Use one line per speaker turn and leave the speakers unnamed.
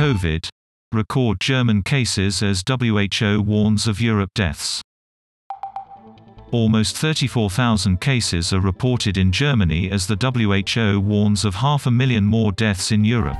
COVID. Record German cases as WHO warns of Europe deaths. Almost 34,000 cases are reported in Germany as the WHO warns of half a million more deaths in Europe.